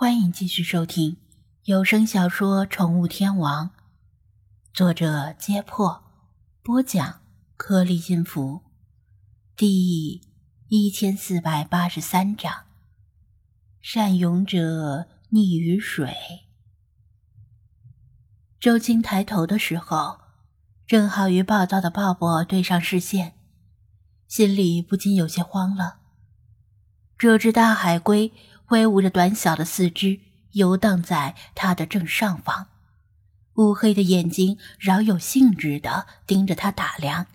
欢迎继续收听有声小说《宠物天王》，作者：揭破，播讲：颗粒音符，第一千四百八十三章：善勇者溺于水。周青抬头的时候，正好与暴躁的鲍勃对上视线，心里不禁有些慌了。这只大海龟。挥舞着短小的四肢，游荡在他的正上方，乌黑的眼睛饶有兴致的盯着他打量。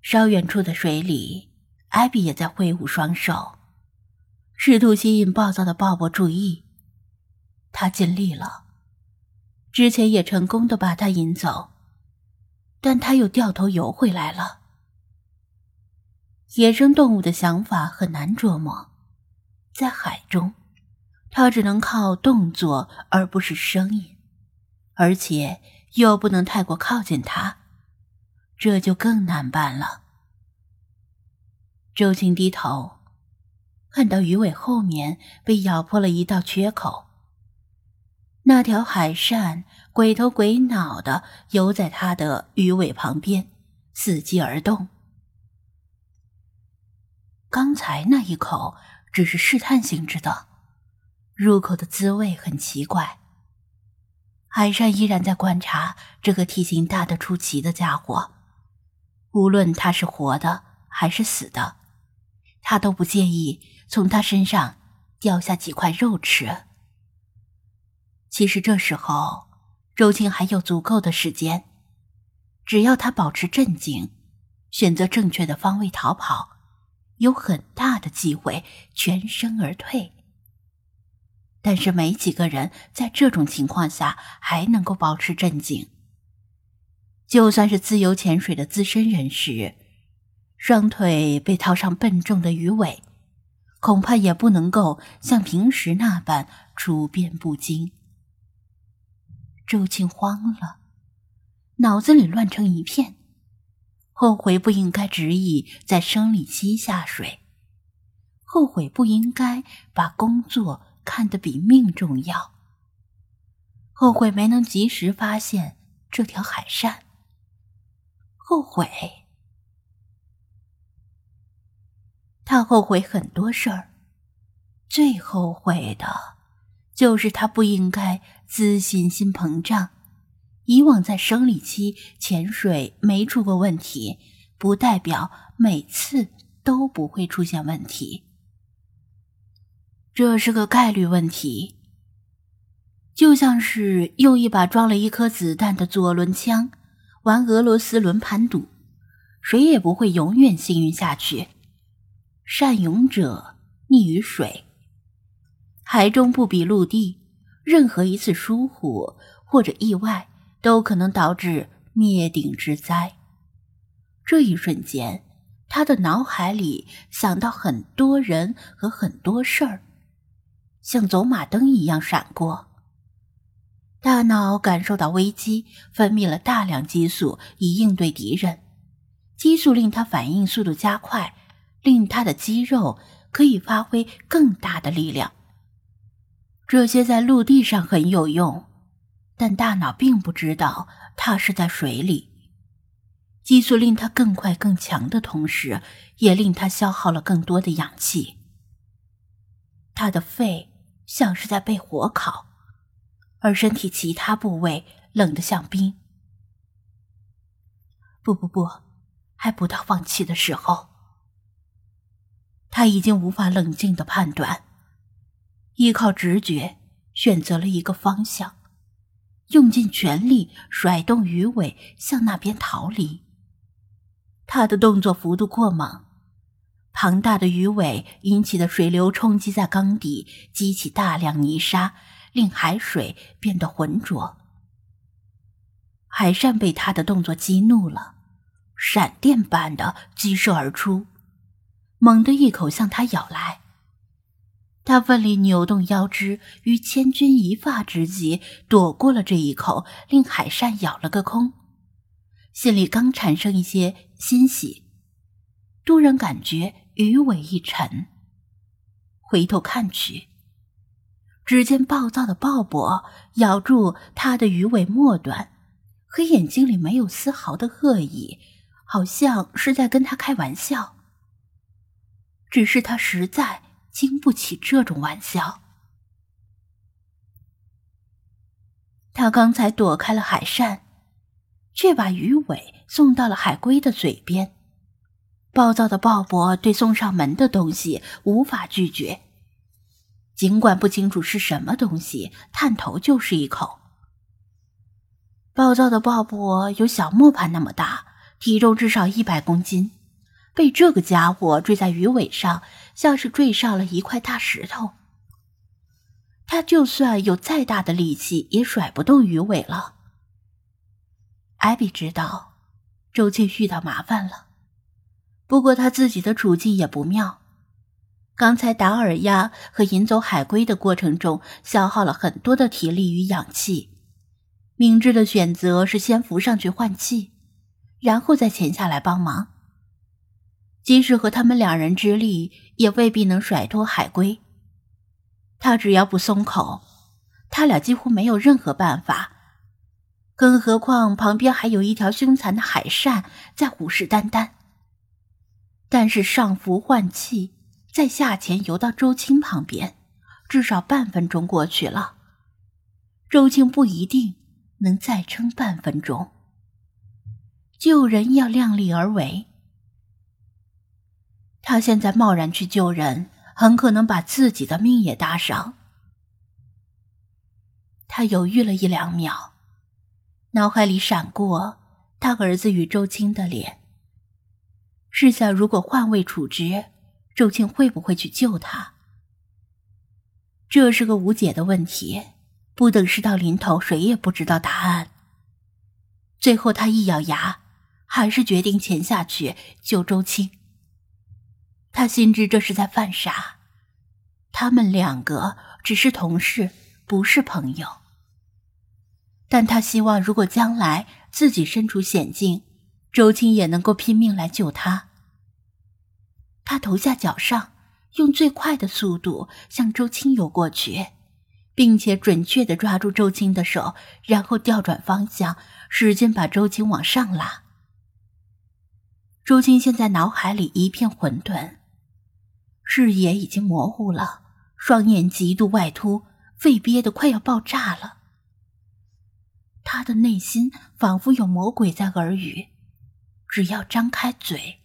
稍远处的水里，艾比也在挥舞双手，试图吸引暴躁的鲍勃注意。他尽力了，之前也成功的把他引走，但他又掉头游回来了。野生动物的想法很难捉摸。在海中，它只能靠动作而不是声音，而且又不能太过靠近它，这就更难办了。周青低头，看到鱼尾后面被咬破了一道缺口，那条海扇鬼头鬼脑的游在它的鱼尾旁边，伺机而动。刚才那一口。只是试探性质的，入口的滋味很奇怪。海山依然在观察这个体型大得出奇的家伙，无论他是活的还是死的，他都不介意从他身上掉下几块肉吃。其实这时候，周青还有足够的时间，只要他保持镇静，选择正确的方位逃跑。有很大的机会全身而退，但是没几个人在这种情况下还能够保持镇静。就算是自由潜水的资深人士，双腿被套上笨重的鱼尾，恐怕也不能够像平时那般处变不惊。周青慌了，脑子里乱成一片。后悔不应该执意在生理期下水，后悔不应该把工作看得比命重要，后悔没能及时发现这条海扇，后悔，他后悔很多事儿，最后悔的，就是他不应该自信心膨胀。以往在生理期潜水没出过问题，不代表每次都不会出现问题。这是个概率问题，就像是用一把装了一颗子弹的左轮枪玩俄罗斯轮盘赌，谁也不会永远幸运下去。善勇者溺于水，海中不比陆地，任何一次疏忽或者意外。都可能导致灭顶之灾。这一瞬间，他的脑海里想到很多人和很多事儿，像走马灯一样闪过。大脑感受到危机，分泌了大量激素以应对敌人。激素令他反应速度加快，令他的肌肉可以发挥更大的力量。这些在陆地上很有用。但大脑并不知道他是在水里，激素令他更快更强的同时，也令他消耗了更多的氧气。他的肺像是在被火烤，而身体其他部位冷得像冰。不不不，还不到放弃的时候。他已经无法冷静的判断，依靠直觉选择了一个方向。用尽全力甩动鱼尾向那边逃离。他的动作幅度过猛，庞大的鱼尾引起的水流冲击在缸底，激起大量泥沙，令海水变得浑浊。海扇被他的动作激怒了，闪电般的激射而出，猛地一口向他咬来。他奋力扭动腰肢，于千钧一发之际躲过了这一口，令海扇咬了个空。心里刚产生一些欣喜，突然感觉鱼尾一沉，回头看去，只见暴躁的鲍勃咬住他的鱼尾末端，可眼睛里没有丝毫的恶意，好像是在跟他开玩笑。只是他实在经不起这种玩笑。他刚才躲开了海扇，却把鱼尾送到了海龟的嘴边。暴躁的鲍勃对送上门的东西无法拒绝，尽管不清楚是什么东西，探头就是一口。暴躁的鲍勃有小磨盘那么大，体重至少一百公斤，被这个家伙坠在鱼尾上，像是坠上了一块大石头。他就算有再大的力气，也甩不动鱼尾了。艾比知道，周庆遇到麻烦了。不过他自己的处境也不妙，刚才打耳鸭和引走海龟的过程中，消耗了很多的体力与氧气。明智的选择是先浮上去换气，然后再潜下来帮忙。即使和他们两人之力，也未必能甩脱海龟。他只要不松口，他俩几乎没有任何办法。更何况旁边还有一条凶残的海扇在虎视眈眈。但是上浮换气，再下潜游到周青旁边，至少半分钟过去了。周青不一定能再撑半分钟。救人要量力而为，他现在贸然去救人，很可能把自己的命也搭上。他犹豫了一两秒，脑海里闪过他儿子与周青的脸。试想，如果换位处置，周青会不会去救他？这是个无解的问题，不等事到临头，谁也不知道答案。最后，他一咬牙，还是决定潜下去救周青。他心知这是在犯傻，他们两个只是同事，不是朋友。但他希望，如果将来自己身处险境，周青也能够拼命来救他。他头下脚上，用最快的速度向周青游过去，并且准确的抓住周青的手，然后调转方向，使劲把周青往上拉。周青现在脑海里一片混沌，视野已经模糊了，双眼极度外凸，肺憋得快要爆炸了。他的内心仿佛有魔鬼在耳语。只要张开嘴，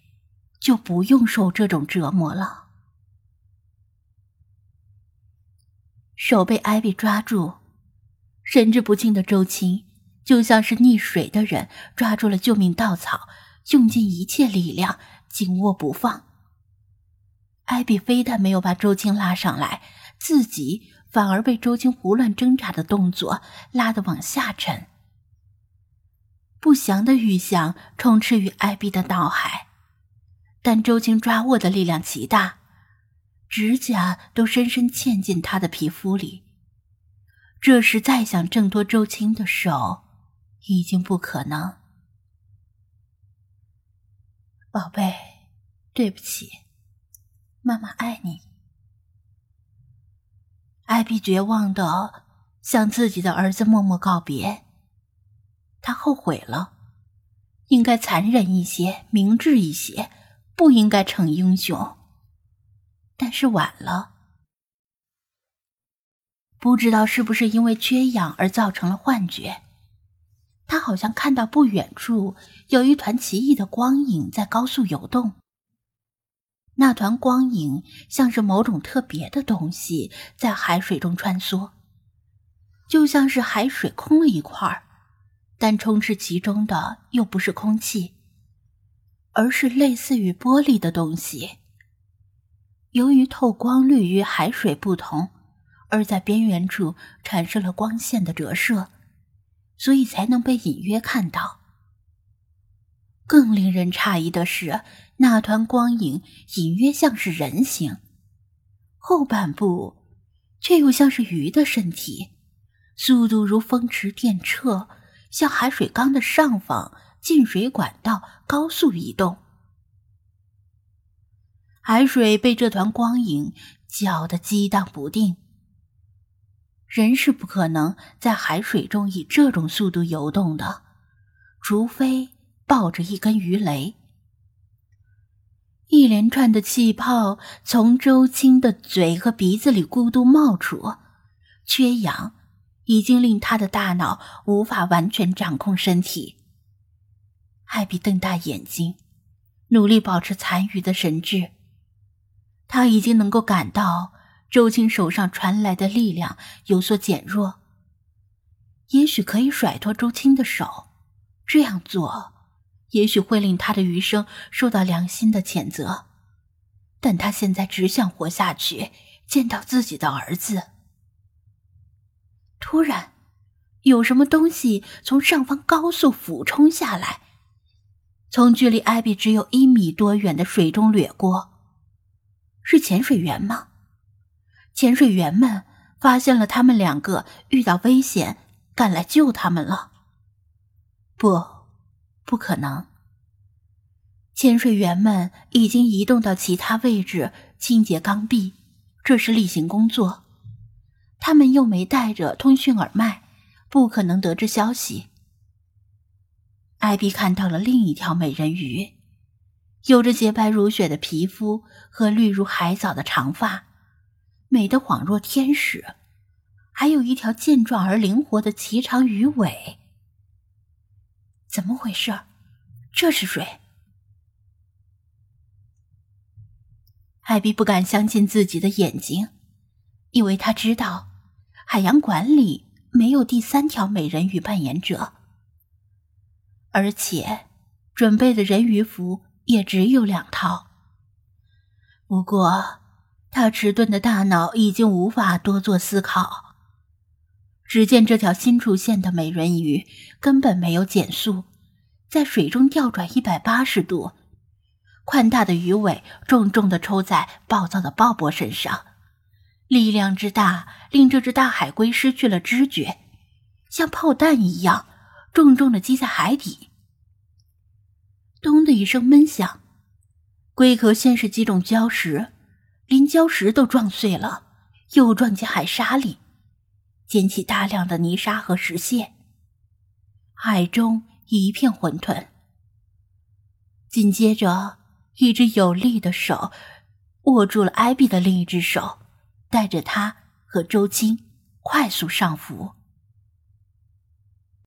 就不用受这种折磨了。手被艾比抓住，神志不清的周青就像是溺水的人抓住了救命稻草，用尽一切力量紧握不放。艾比非但没有把周青拉上来，自己反而被周青胡乱挣扎的动作拉得往下沉。不祥的预想充斥于艾比的脑海，但周青抓握的力量极大，指甲都深深嵌进他的皮肤里。这时再想挣脱周青的手，已经不可能。宝贝，对不起，妈妈爱你。艾比绝望的向自己的儿子默默告别。他后悔了，应该残忍一些，明智一些，不应该逞英雄。但是晚了，不知道是不是因为缺氧而造成了幻觉，他好像看到不远处有一团奇异的光影在高速游动。那团光影像是某种特别的东西在海水中穿梭，就像是海水空了一块儿。但充斥其中的又不是空气，而是类似于玻璃的东西。由于透光率与海水不同，而在边缘处产生了光线的折射，所以才能被隐约看到。更令人诧异的是，那团光影隐约像是人形，后半部却又像是鱼的身体，速度如风驰电掣。向海水缸的上方进水管道高速移动，海水被这团光影搅得激荡不定。人是不可能在海水中以这种速度游动的，除非抱着一根鱼雷。一连串的气泡从周青的嘴和鼻子里咕嘟冒出，缺氧已经令他的大脑无法完全掌控身体。艾比瞪大眼睛，努力保持残余的神智。他已经能够感到周青手上传来的力量有所减弱，也许可以甩脱周青的手，这样做。也许会令他的余生受到良心的谴责，但他现在只想活下去，见到自己的儿子。突然，有什么东西从上方高速俯冲下来，从距离艾比只有一米多远的水中掠过。是潜水员吗？潜水员们发现了他们两个遇到危险，赶来救他们了。不。不可能！潜水员们已经移动到其他位置清洁缸壁，这是例行工作。他们又没带着通讯耳麦，不可能得知消息。艾比看到了另一条美人鱼，有着洁白如雪的皮肤和绿如海藻的长发，美得恍若天使，还有一条健壮而灵活的颀长鱼尾。怎么回事？这是谁？艾比不敢相信自己的眼睛，因为他知道海洋馆里没有第三条美人鱼扮演者，而且准备的人鱼服也只有两套。不过，他迟钝的大脑已经无法多做思考。只见这条新出现的美人鱼根本没有减速，在水中调转一百八十度，宽大的鱼尾重重的抽在暴躁的鲍勃身上，力量之大令这只大海龟失去了知觉，像炮弹一样重重的击在海底。咚的一声闷响，龟壳先是击中礁石，连礁石都撞碎了，又撞进海沙里。溅起大量的泥沙和石屑，海中一片混沌。紧接着，一只有力的手握住了艾比的另一只手，带着他和周青快速上浮。